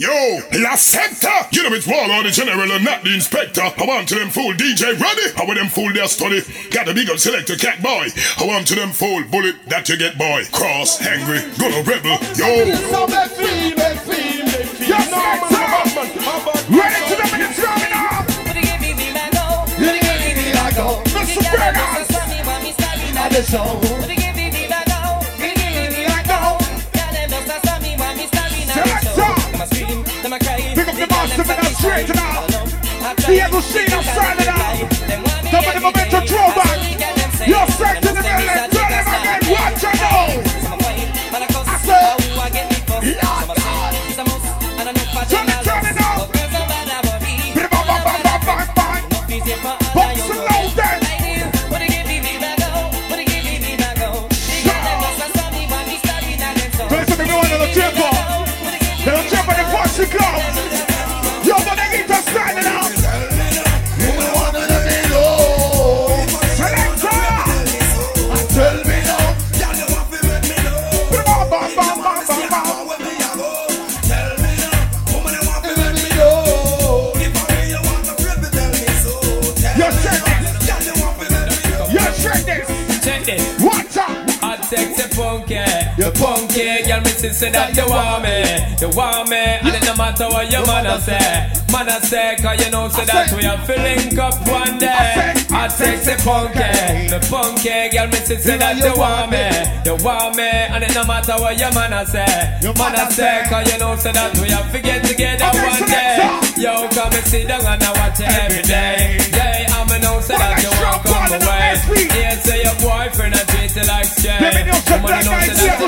Yo, La Secta! You know it's Waller, the general, and not the inspector. I want to them fool DJ Ready. How with them fool their study? Got the big up selector cat boy. I want to them fool bullet that you get boy. Cross, angry, gonna rebel. Yo. Ready to the minutes coming up. Mr. Pick straight now. The ever seen outside Check this. Watch out. I text the punky, the punky girl, me say say that you want me, you want me, and it no matter what your man a say, man a say, cause you know say that we are filling up one day. I text the punky, the punky girl, me say say that you want me, you want me, and it no matter what your man a say, man a say, cause you know say that we are forget together one day. Yo, come and sit down and I watch it every day. Yeah, I'm a know say that you want come away. Yeah, say your boyfriend a treat you like straight. Let me know some Woman, you know say that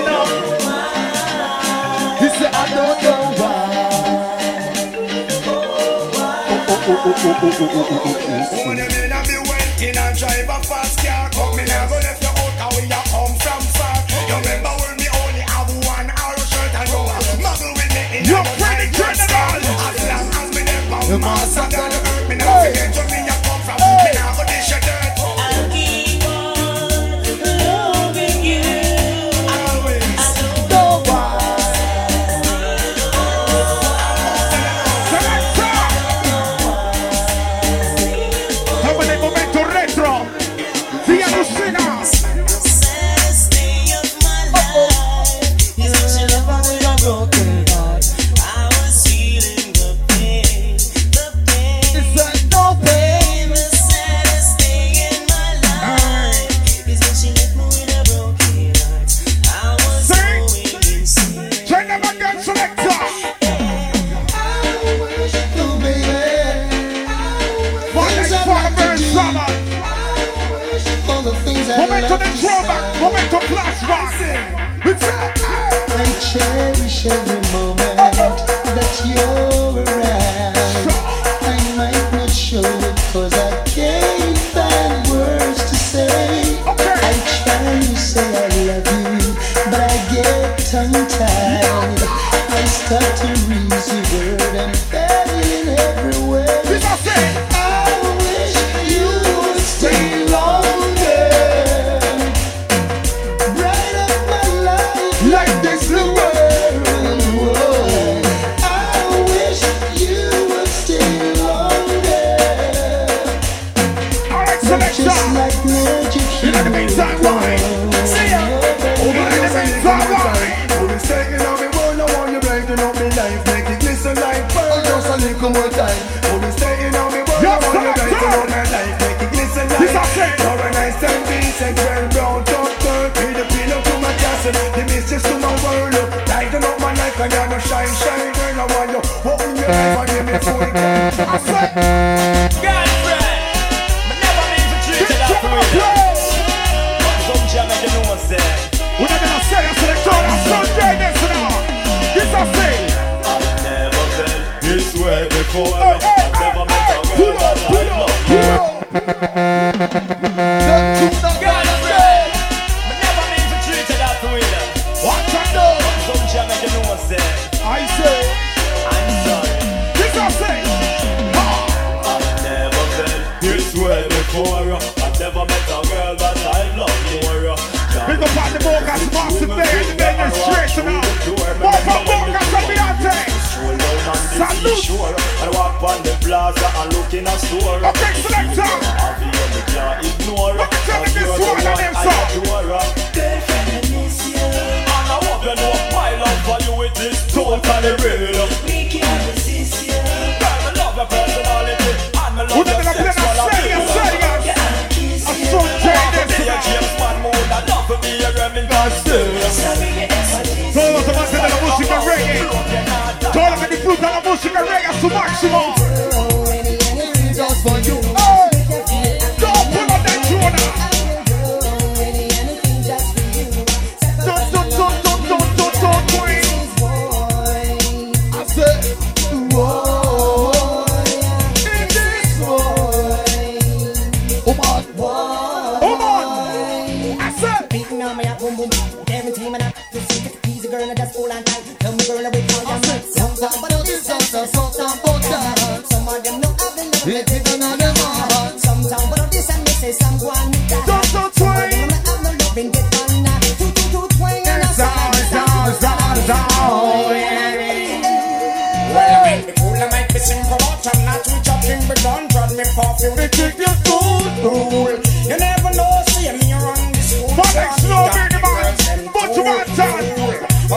Woman, you may not be working and drive a fast car. Come in and go left your out, cause we a come from far. You remember when we only have one arrow shirt and you a muggle with me in You're the pretty tight general. As long as me never master the sure. And walk on the plaza and look in a store. I take selector. I'll be on can't ignore? I feel the one I adore And I hope you know my love for you it is totally real. Me can't resist you Girl, me love your personality. to maximum.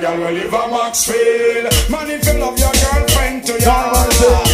girl will live a Maxfield. Man if you love your girlfriend to your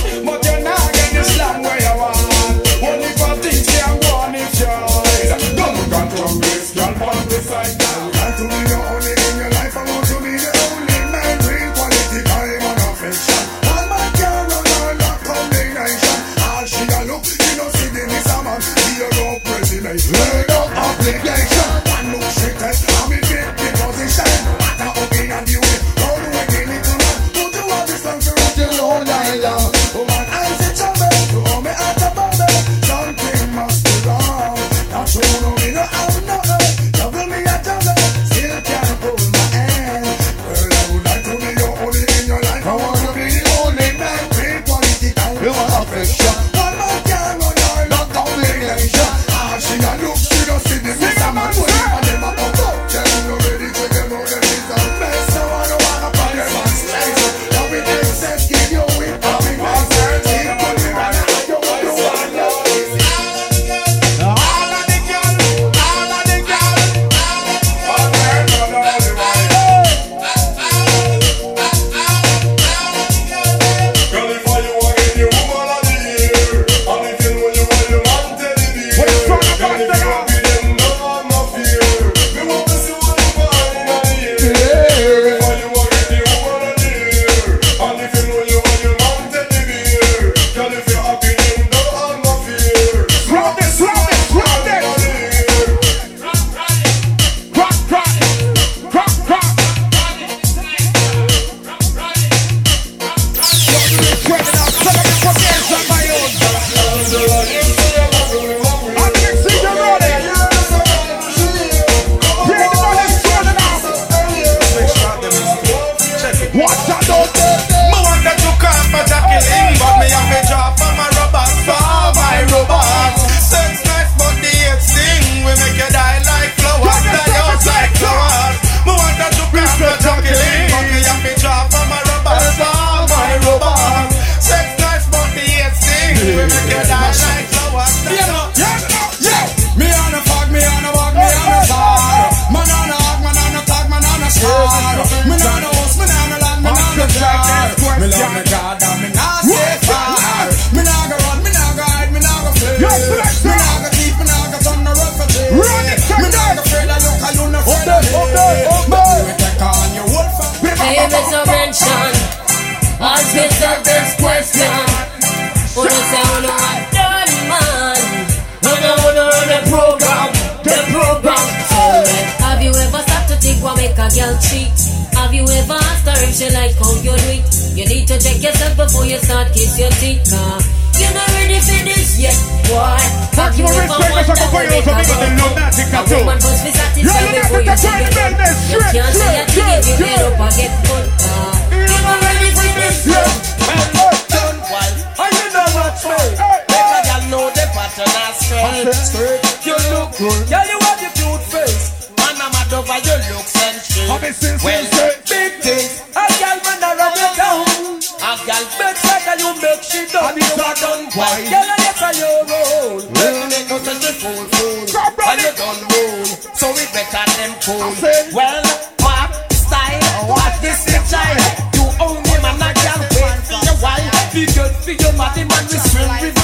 the pattern and. You look good, yeah you have your cute face. Man, I'm mad over your looks and shit. Well, big things, a girl man a run you down. A girl better than you make she done. You are done wild, girl and yes I your. Well, you make no sense to fool fool, and you done roll. So we better them cool. Well, my style, what this is child. You own him and a girl wait for your wife. Be good for your body man, we swim river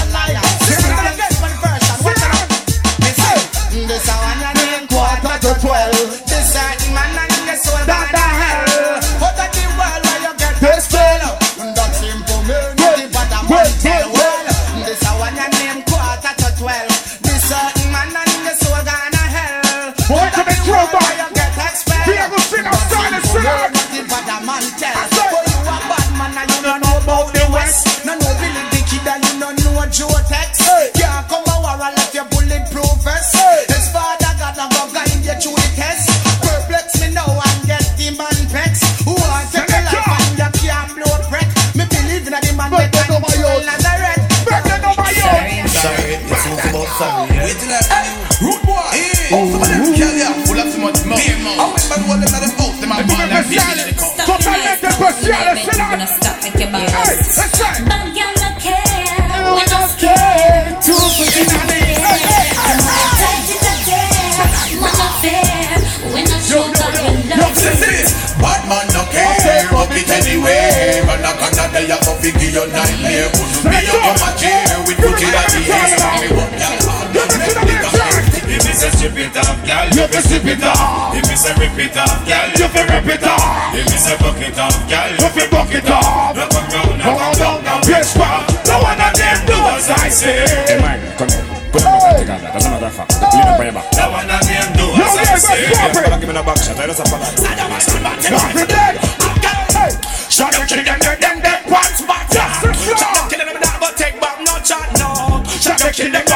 sorry. Wait till I Rude boy. Hey, oh, some of them kill ya, full of too much mouth. I went back to one them at them house, them a Come man on, like special. me. Totalmente especial, sit down. Hey, let's say. Bad girl don't care. We don't care. Two for the money. Hey, hey, hey. This is bad man no care, fuck it anyway. But I can't tell you how to give your nightmare. Couldn't be your mama chair with Gucci it off, girl, You fi strip it off. If me say rip it off, girl, You fi rip it off. If me say buck it off, girl, You fi buck it off. No come round, no Come down, down, now, bitch. No one of them do as I say. Hey man, come here. Put them back together. That's another fact. Lean up on your back. No one of them do No, as I say. but stop it. Give me the back shot. I just have a lot. Nothing dead. Hey, kill them, them, them, them, one spot. Kill them, them, take back no no. Kill them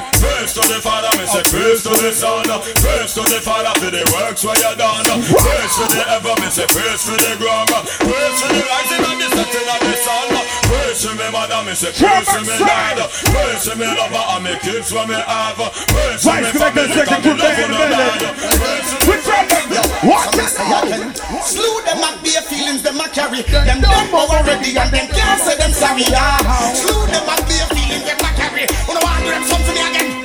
Say. Praise to the Father, me say praise to the Son. Praise to the Father for the works where you done. Praise to the ever, me say praise to the ground. Praise to the rising and the setting of the sun. Praise to me mother, me say Mercy me Lord Mercy me lover And me kids when me have. Mercy me family Cause me love you no bad Watch it Slew them and be feelings them a carry. Them done already and them can't say them sorry Slew them and be feelings them a carry. Wanna want them something again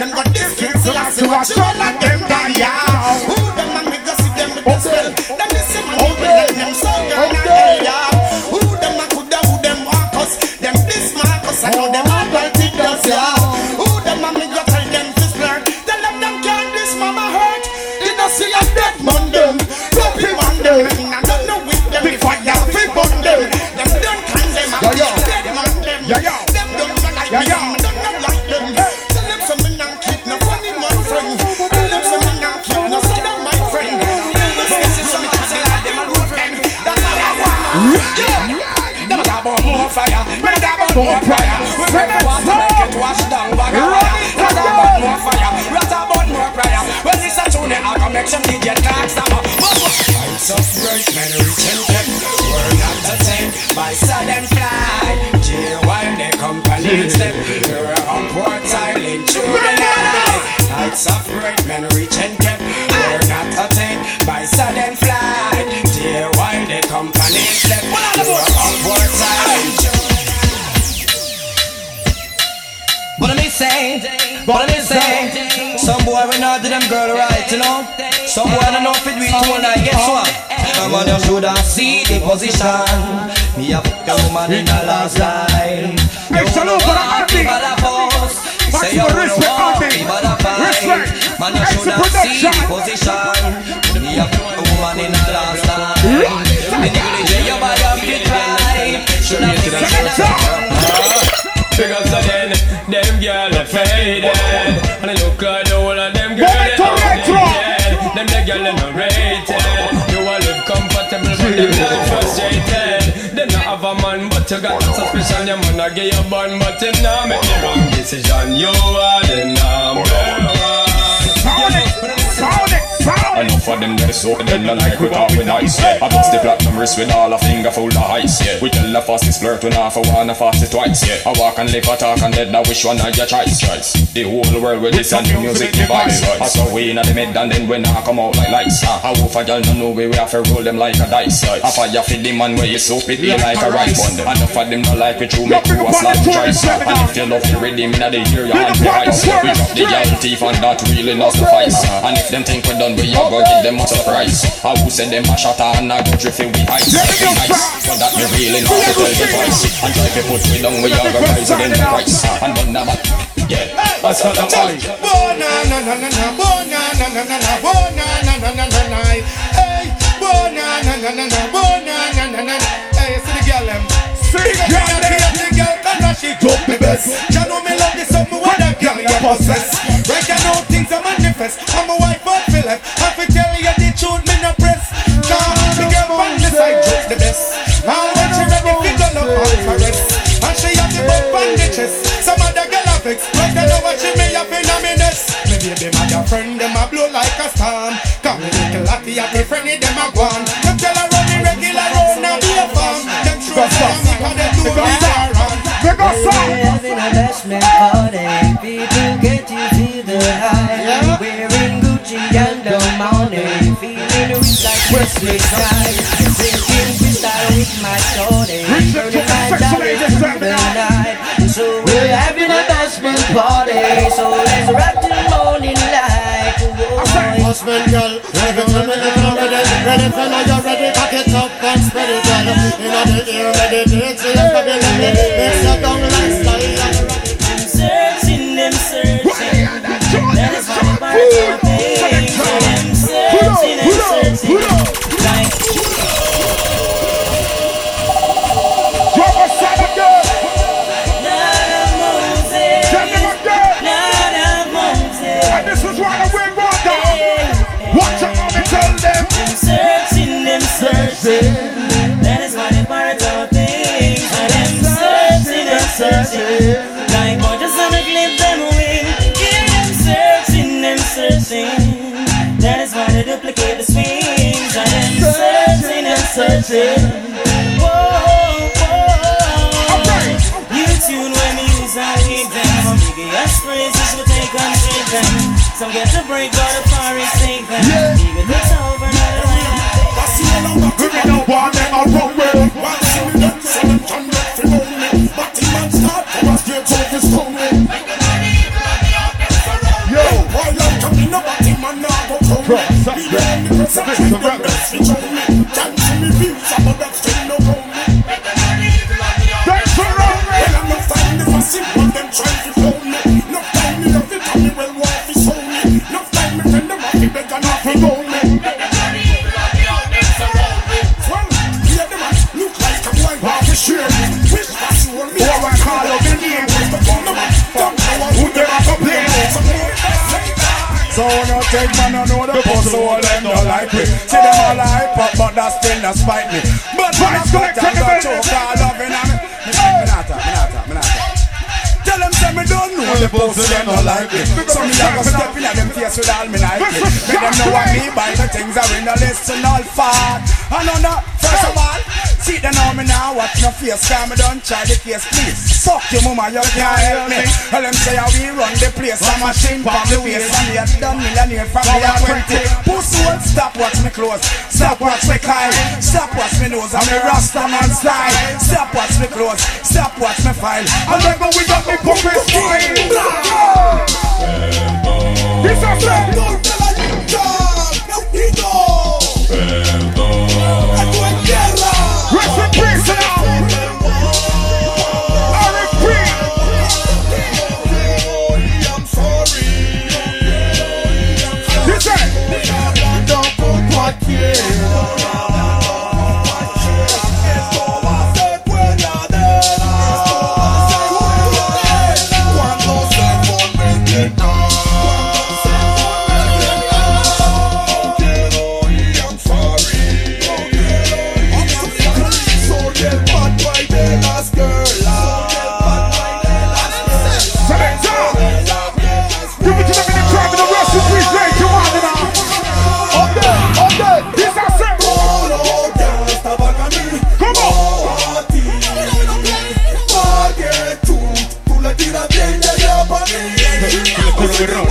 them a try Them got this kids so I see what you like them die Who them a make us see them with the spell? Them this them a know them so and Who them a coulda who them want us Them this Marcus I know them all it does yeah. Who them a make us tell them to flirt? Tell them them can't this mama hurt. Did not see a dead man them. Man them I don't know with them I have to burn them. Don't a dead man them. Don't like me. them Talk about We make the water make it wash down bag of fire Them a talk about more fire. Talk about more prayer When this a tune I can make some DJ talk Lights of bright men reach and We're not the same. By sudden fly Jail while they company step We're silent through the night Lights of bright men reach and We're not attained by sudden flight Dear while the company step say, what I say Some boy we not do them girl right, you know? Some boy don't know if it we too like guess what? Come on you should have see the position. Me a fuck a woman in a last life Make salute for the army. Say you Maximum wanna respect, walk, army. me bada fight. Respect. Man you Extra should have see the position. Me a fuck a woman in a last life The negligee you buy up it right Should have seen the Because again, them girl are faded And I look at the whole of them girl retro. outdated Them the girl they not rated You all live comfortable but them not frustrated. They not have a man but you got suspicion. Your man a give you bun but you not make the wrong decision. You are the number one Sound it, sound it, sound it. Enough of them there so them not like we call we nice yeah. I bust the platinum wrist with all a finger full of ice yeah. We tell the fastest flirt when half a one a fast it twice yeah. I walk and live a talk and dead now which one of your choice choice. The whole world with this and new music device I saw we in the mid and then when I come out like lights uh, I wolf a girl no know we we have to roll them like a dice I fire for the man where you so pity like a rice Enough of them not like we true make you a slap choice uh, And if you love the rhythm in the ear your hand be We drop the girl teeth and that really not suffice And if them think we done we a go give them a surprise I will send them a shot and I go drift it with ice Be nice, but that me really not to tell the price And try to put me down we a go rise again the price And then never, yeah, that's not the point Bona na na na na, bona na na na na, bona na na na na na. Hey, bona na na na na, bona na na na na. Hey, see the girl them. See the girl them. The cause she took me best. You know me love this something what that girl you possess. Right you know things are manifest. I'm a wife feel left. I fi tell you the truth me no press. Cause the girl from the side just the best. Wesley Side. Drinking crystal with my my we're having a bashment party, so let's rock till morning light. Husband girl, ready for me you're ready Ready for you're ready, cock it up and spread it You know the ear, meditate, so you probably let me Mix your down lifestyle Them searching, them searching. That is paying. Them searching, them searching. searching, them searching. That is why they part of things. I am searching, them searching. Like vultures on the cliff, them wing. give them searching, them searching. That is why they duplicate the swings. I am searching, them searching. Whoa, whoa. You tune when you use I them. I'm us praises, we take on them. Some get to break, but the forest take them. Even the toes. Yo, While I'm coming up, I think man now go come Cross up, Be take man, I know the boss, so all them don't like me. See them all hype up, but that still not spite me. But when I Vibes got connect them, to the got building. choke all loving on me. Me me not talk, me not me not. Tell them say me don't know the boss, so them don't like me. So me a go step in at them face with all me Nike. Make them know what me buy the things are in the list and all fat. And on that, first of all, see them know me now, watch no face, cause me don't try the case, please. Fuck your mama, you can't help me. Tell them say how we run the place, I'm a machine from the waist, and me a done millionaire from me a 20. Pussy won't stop watch me close, stop watch me kind, stop watch me nose, I'm a rasta man style. Stop watch me close, stop watch me file. And then go with up me puppet style. This a friend. Rest peace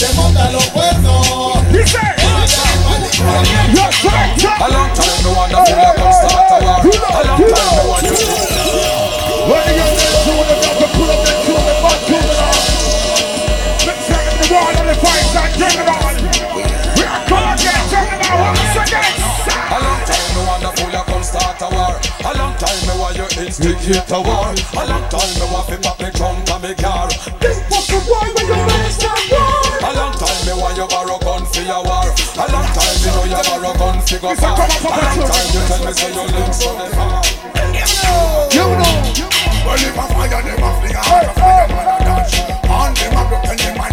tu girl te monta los cuernos Dice. Your selector. A long time no one feel like I'm start a war. A long time no one you When the young men do the got to pull up their tool and butt to the law. Let's turn up the wall on the fight and turn it on. We are come again, turn it on once again. A long time no one feel like I'm start a war. A long time me want you instigate a war. A long time me want fi pop me trunk and me car. A borrow gun for go far. A time you tell me say on the far. You know. Well, if I fire them, fling a heart, I fire a dance. On them, I broken them, my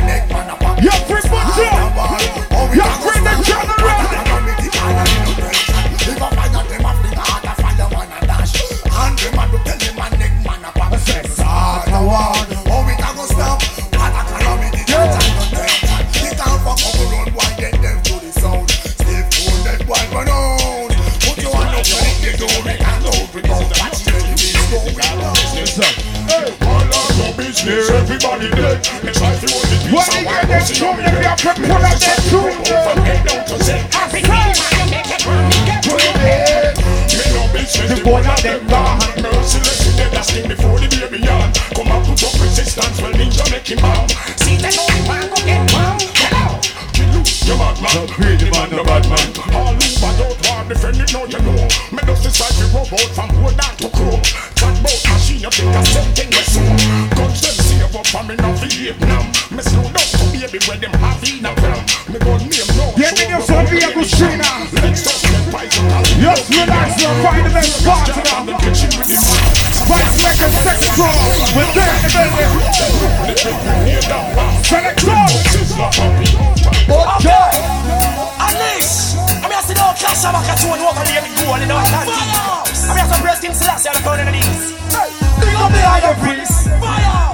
I mean, I some breast Selassie on the the knees. Big up the higher priest. Firehouse.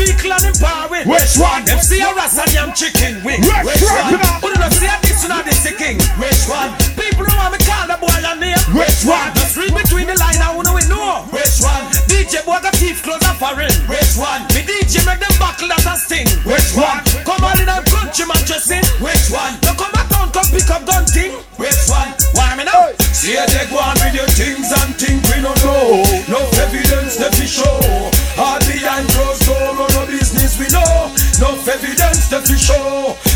Vehicle and power it. Which one? Them see a ras and yam chicken wing. Right, Which one? Who do not see a this or this the king? Which one? People don't want me call the boy a name. Which one? Just read between the line and who know it know. Which one? DJ boy got teeth close and foreign. Which one? Me DJ make them buckle that a sting. Which one? Come on in and country man just sing. Which one? You come a town come pick up gun thing. Which one? Why me now? See you take one with your things and think we don't know. No evidence that we show. Show.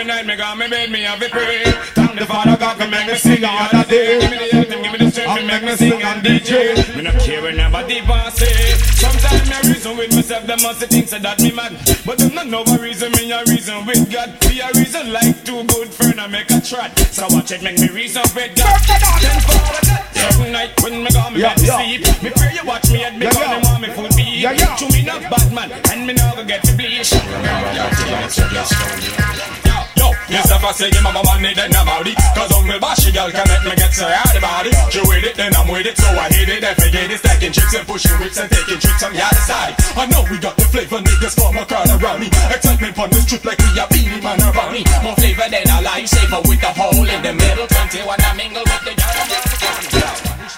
Every night me got me bed, me have a pray. Thank the Father God for make me sing all the day. Give me the health and give me the strength to make me sing and DJ. Me not care when nobody pass it. Sometimes me reason with myself, them must think say that me mad. But them not know a reason, me a reason with God. Be a reason like two good friend I make a trot. So watch it make me reason with God. Then Father God, every night when me go me Yeah, bed to yeah. sleep, me pray you watch me head because Yeah, yeah. them want me food to eat. Yeah, yeah. To me not bad man, and me now go get to bleach. Yo, Mr. Fussy, give my money, then about it Cause Uncle Bashy girl can make me get so hard about it She with it, then I'm with it, so I hate it. If I get it, stacking tricks and pushing whips and taking tricks on the other side. I know we got the flavor, niggas form a crowd around me Excitement on the strip like we a Beenie Man around me. More flavor than a lifesaver with a hole in the middle. 21 I mingle with the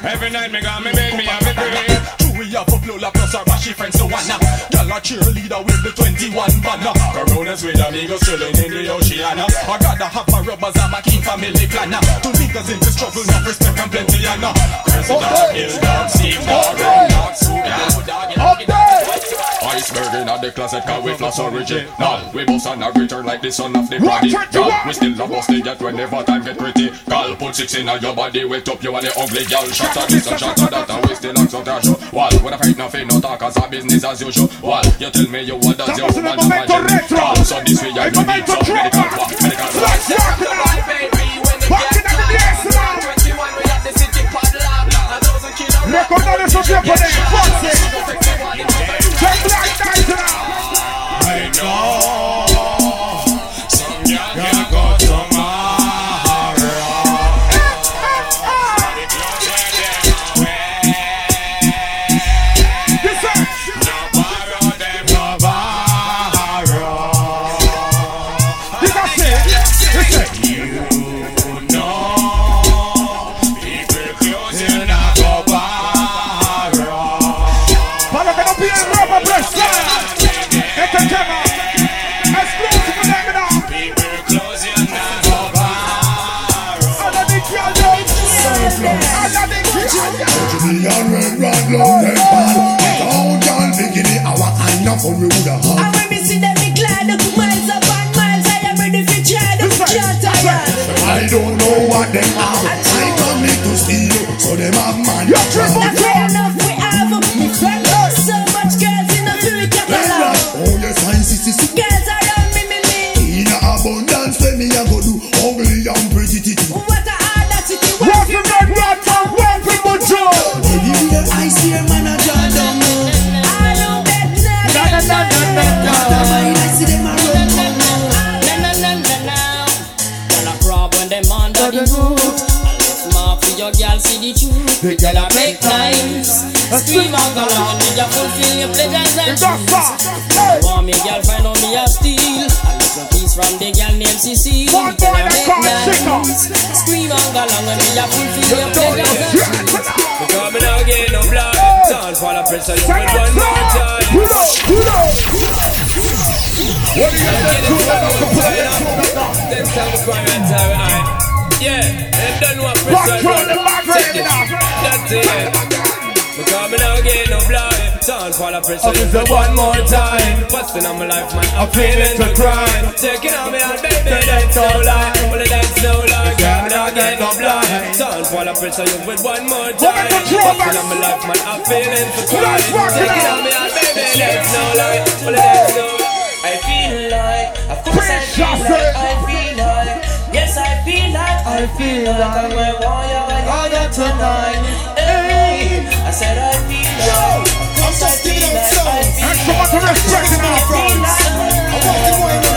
Every night me got me bed, me have it pray True, we have a Lola plus our bashy friends so one Girl a cheerleader with the 21 Coronas with amigos chilling in the oceana. I gotta have my rubbers and my key family planner. Two niggas in this trouble, no respect and plenty and uh Crazy dog, ill dog, Steve dog, red dog, Sue dog, dog, you know, Iceberg in the closet, cause we floss original. We boss and a return like the son of the body Girl, we still a boss yet whenever time get pretty. Girl, put six in your body, wet up you and the ugly girl. Shots of this and shots of that, and we still on some trash Wall, when I fight nothing, no talk as a business as usual. Wall, you tell me you what does your Estamos en el woman momento imagine retro. Girl, so this way I El do need momento some medical trova. walk, medical walk Let's rock it out. Back in the dance now. Recordar esos tiempos de infancia. I know some young go long red pad. Without y'all bikini, our kind of fun we woulda Scream out along and you fulfill your pleasures and dreams. Want me girl find out me a steal. A little piece from the girl named Cecile. One Girl boy a that make call Chico. nice. Scream out along and you fulfill your pleasures and dreams. Because me now get no blood. Sound for the pressure, you Send with it one more time. Pull up, pull up. What do you got to do that up to put it up? Them time is going right time, aye. Yeah, them done what Rock pressure the back, Take it. now. That's it. Because me now get no blood. Sound for the pressure, Up you is the with one more time. Busting on my life, man, I'm feeling to cry. Taking on me out, baby, that's no lie. Well, that's no lie. Girl, me now get no blood. Sound for the pressure, you with one more time. Busting on my life, man, I'm feeling to cry. Let's rock it Taking on me out, baby, that's no lie. Well, that's no lie. I feel like, of course I feel like, I feel like, yes I feel like, I feel like I'm a warrior, warrior tonight. Hey, I said I feel like, of course I feel like, I feel And so much respect in our front. Make some respect.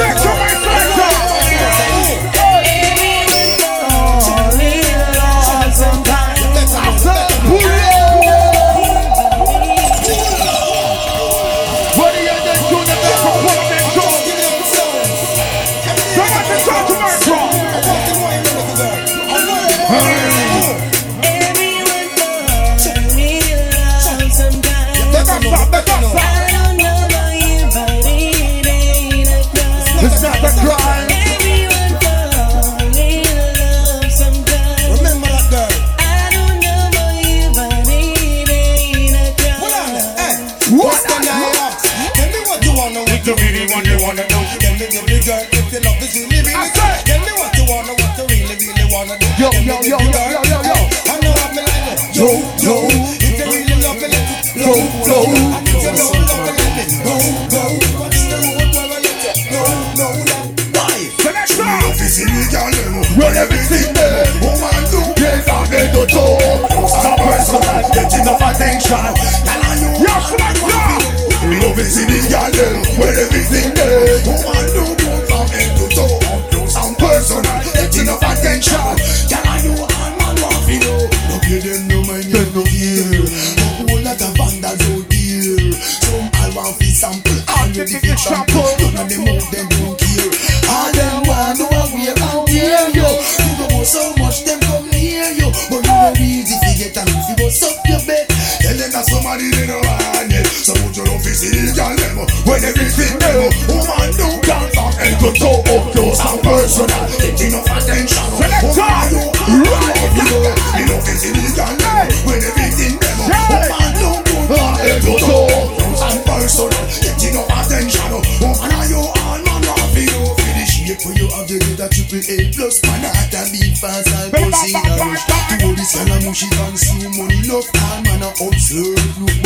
Girl them When everything them Woman do dance from head to toe Up close and personal enough attention you right you Me love fi see the girl them When everything them Woman do from head to toe Up close and personal enough attention Woman are you? All man want fi know Fi the shape where you have the letter triple A plus. Man not a big fast and pussy in a rush To all this mushy consume money. Enough time man a observe Look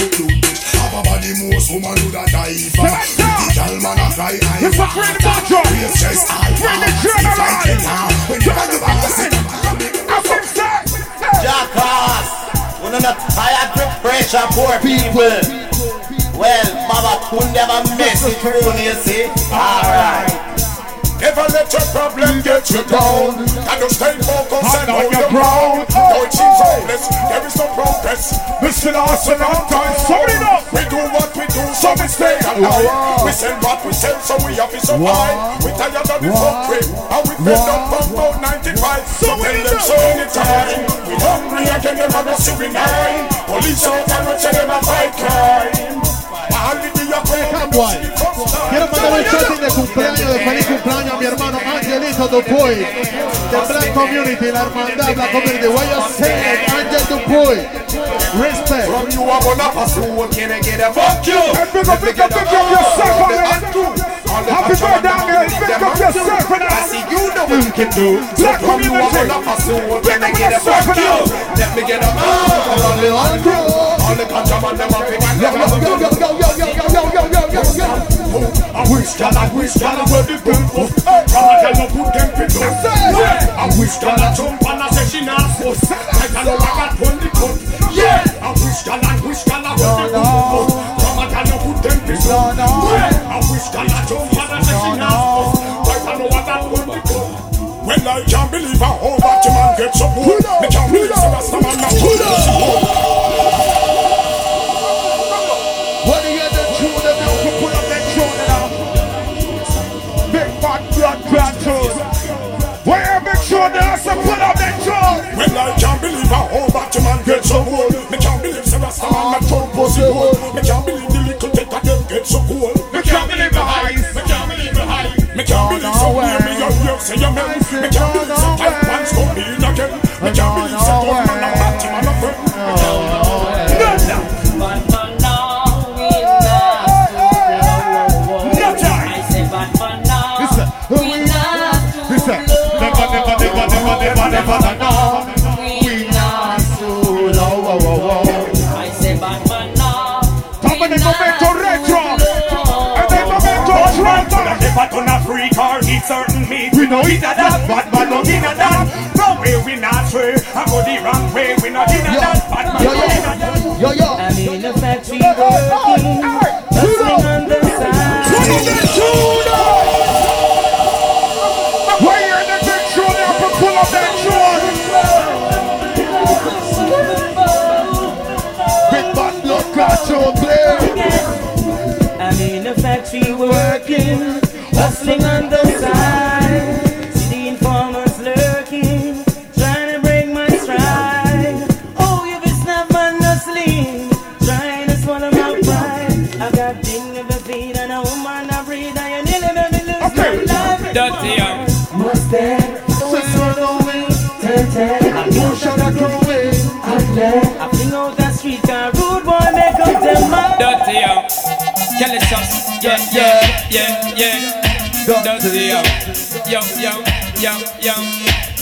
but don't a body most woman do that die for Pretty girl man a cry I It's a friend of my job. Chest I Friend of If I get down When you want to pass I said, say. Jackass, we not tired to pressure poor people. Well, Mama could never mess it through, eh? you see. Alright. Never let your problem get you down. And you stay focused and on your ground. Though it seems hopeless, there is no progress. Mr. Larson, I'm time. Sum it up. We do what we do, so we stay alive. We sell what we sell, so we have to survive. We tired of the fuckery, and we fed up from about 95. So tell them so anytime. We hungry again, never go suicide. Police out and we tell them a fight crime. The you come, Quiero mandarle un shouting de cumpleaños, de feliz cumpleaños a mi hermano Ángel Angelito Dupuy, the black community, la hermandad, black community. What you saying, Angel Dupuy? Respect. From you, I'm gonna pursue. Can I get a fuck you? And pick up, pick up, pick up yourself, man. Happy birthday, Angel. Pick up yourself, man. I see you know what you can do. Black From you, I'm gonna pursue. Can I get a fuck you? Let me get a all the all the contraband, them up in Yo, yo, yo, yo, yo, yo, yo, I wish God, I wish God, I will be good for. Come on, tell put them people. I wish God, I jump and I say she not force. Like I know I got twenty cut. Yeah, I wish God, I wish God, I will be good for. Come on, tell put them people. I wish God, I jump and I say she not force. Like I know I got twenty cut. When I can't believe batch of man get so good. Believe a whole batch of man get so cool. Me can't believe some Rasta man not turn pussy gold. Me can't believe the little take of them get so cool. Me can't believe the eyes. Me can't believe the eyes. Me can't believe some me your ear say you men. Me can't believe some certain know eat a that, bad man no in a that. From where we not stray, I go the wrong way, we not in a that, bad man no in a that. yo, yo, yo. I'm in the factory working, hustling on the side. Where you in the big throne now to pull up that throne? Big bad blood clot player. I'm in the factory working, hustling on the side. dirty yo. Kill it yeah, yeah, yeah, yeah. Dirty yo, yo, yo, yo, yo.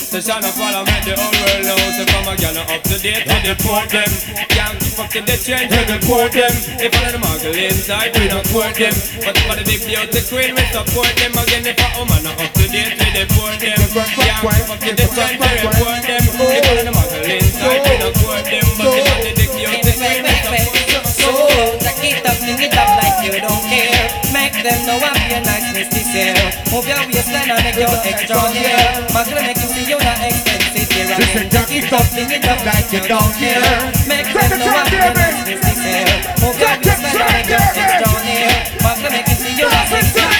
So shall I follow me the whole world knows If I'm a gal up to date with the port them Can't keep up to the change with the port them If I'm the muggle inside we don't court them But for the big beauty queen we support them Again if I'm a man up to date with the port them Can't keep up to the change with the port them If I'm the muggle inside we don't court them But for the big beauty queen we support them up, sing it up like you don't care. Make them know I'm your niceness this year. Move your waistline and make you extra here. Muscle make you see you're not expensive here. And then jack it up, sing it up like you don't care. Make them know I'm your niceness this year. Move your waistline and make you extra here. Muscle make you see you're not expensive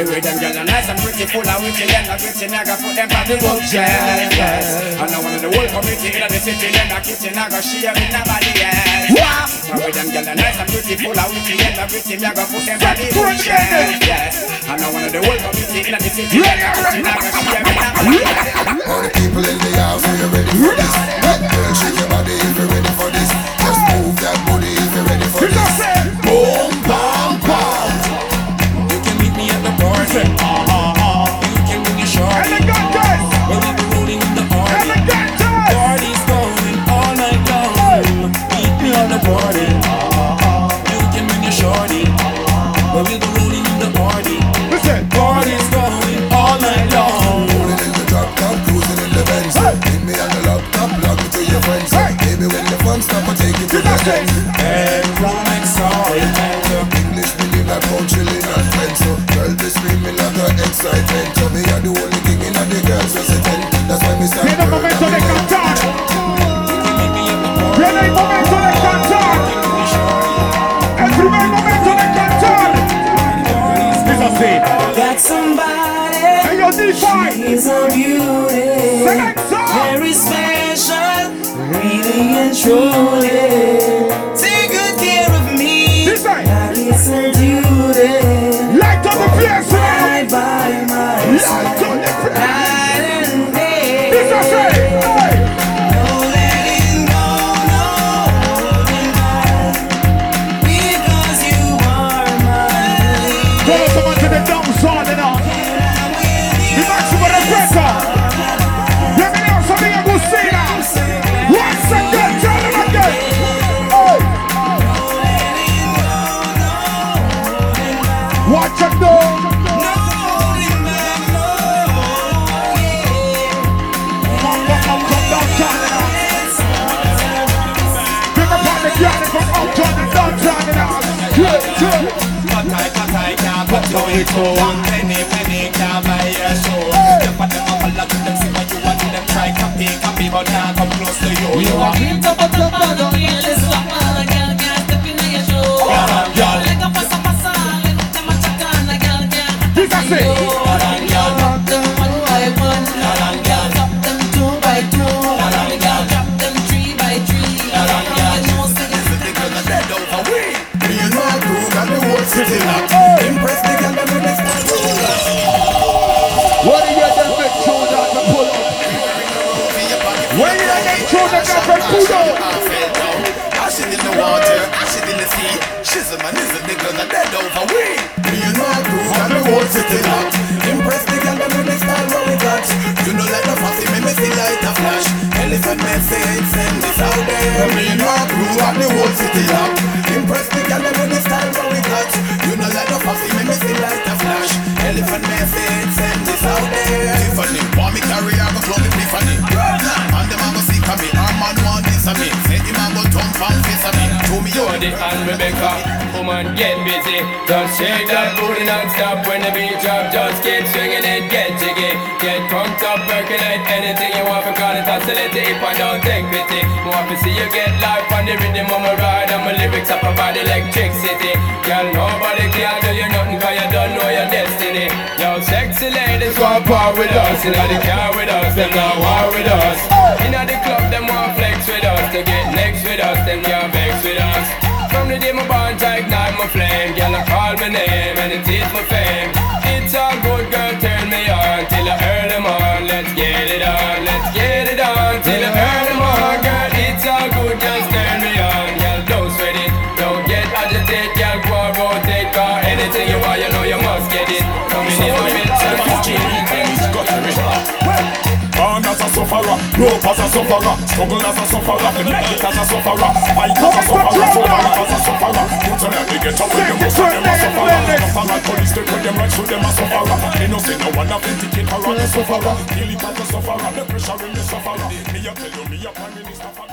The way them girls are nice and pretty, full of witty and a gritty, I got put them on the bookshelf, yes. And I want the whole community in the city, then the kitchen, I got share with nobody else. The way them girls are nice and pretty, full of witty and a gritty, I got put them on the bookshelf, yes. And I want the whole community in the city, then the kitchen, I got share with nobody else. All the people in the house, are you ready for this? Girl, shake your body if you're ready for this. Do it penny, penny can't buy your show. Them for them a follow to them see what you want, them try copy, copy, but now come close to you. You are. A girl can't girl. A a a girl can't one by one. Drop them two by two. Drop them three by three. You know, say. Pull up? Acid in the water, acid in the sea. Shizzle man is a nigga that dead over we. Me and my crew got the whole city locked. Impress the girl, with the style what we got. You know like the fussy, me me see light a flash. Elephant message, send this out there. Me and my crew got the whole city locked. Impress the girl, with the style what we got. You know like the fussy, me me see light a flash. Elephant message, send this out there. Get busy. Just shake that booty non-stop when the beat drop. Just keep swinging it, get jiggy. Get crunked up, percolate anything you want. For call it oscillate if I don't take pity. Want to see you get life on the rhythm of my ride. And my lyrics up about electricity. Girl, nobody can do you nothing cause you don't know your destiny. Yo, sexy ladies want part with us. Inna the car with us, them not war with us. Inna the club, them want flex with us. To get next with us, them can't vex with us. From the day my bond, I ignite my flame. Girl, I call my name and it is my fame. It's all good, girl, turn me on till I earn them on. Let's get it on, let's get it on till I earn them on. Girl, it's all good, just turn me on. Girl, don't sweat it, don't get agitated. Girl, go rotate, cause anything you want, you know you must get it. Coming in my midst and Born as a sufferer, grow as a sufferer, struggle as a sufferer, make it as a sufferer, fight as a sufferer, survive as a sufferer. Put on the get up with them, most of them a sufferer. Like police, they put them right through them a sufferer. They no say no one authenticate her as a sufferer. Kill it as a sufferer, the pressure in the sufferer. Me a tell you, me a prime minister